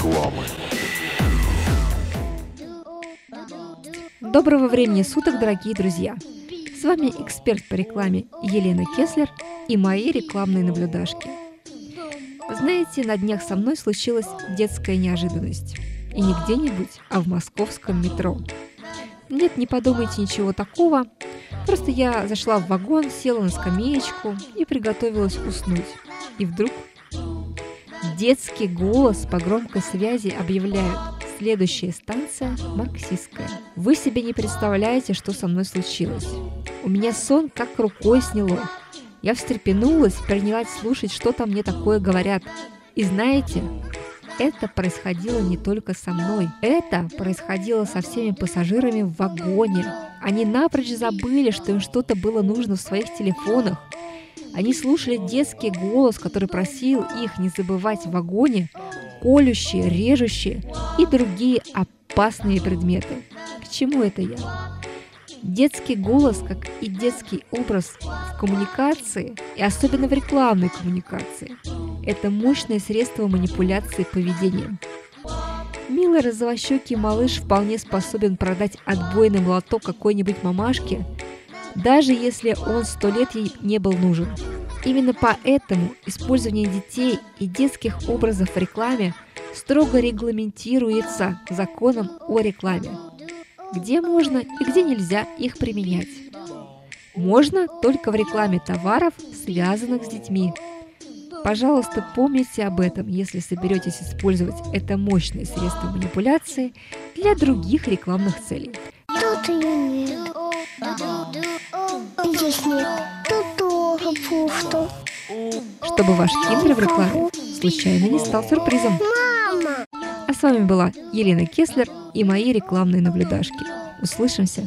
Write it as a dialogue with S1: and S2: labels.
S1: рекламы. Доброго времени суток, дорогие друзья! С вами эксперт по рекламе Елена Кеслер и мои рекламные наблюдашки. Знаете, на днях со мной случилась детская неожиданность. И не где-нибудь, а в московском метро. Нет, не подумайте ничего такого. Просто я зашла в вагон, села на скамеечку и приготовилась уснуть. И вдруг детский голос по громкой связи объявляет Следующая станция – Марксистская. Вы себе не представляете, что со мной случилось. У меня сон как рукой сняло. Я встрепенулась, принялась слушать, что там мне такое говорят. И знаете, это происходило не только со мной. Это происходило со всеми пассажирами в вагоне. Они напрочь забыли, что им что-то было нужно в своих телефонах. Они слушали детский голос, который просил их не забывать в вагоне колющие, режущие и другие опасные предметы. К чему это я? Детский голос, как и детский образ в коммуникации, и особенно в рекламной коммуникации, это мощное средство манипуляции поведением. Милый розовощекий малыш вполне способен продать отбойный молоток какой-нибудь мамашке, даже если он сто лет ей не был нужен – Именно поэтому использование детей и детских образов в рекламе строго регламентируется законом о рекламе. Где можно и где нельзя их применять. Можно только в рекламе товаров, связанных с детьми. Пожалуйста, помните об этом, если соберетесь использовать это мощное средство манипуляции для других рекламных целей.
S2: Тут ее нет. Здесь тоже пусто.
S1: Чтобы ваш киндер в рекламе случайно не стал сюрпризом.
S2: Мама!
S1: А с вами была Елена Кеслер и мои рекламные наблюдашки. Услышимся!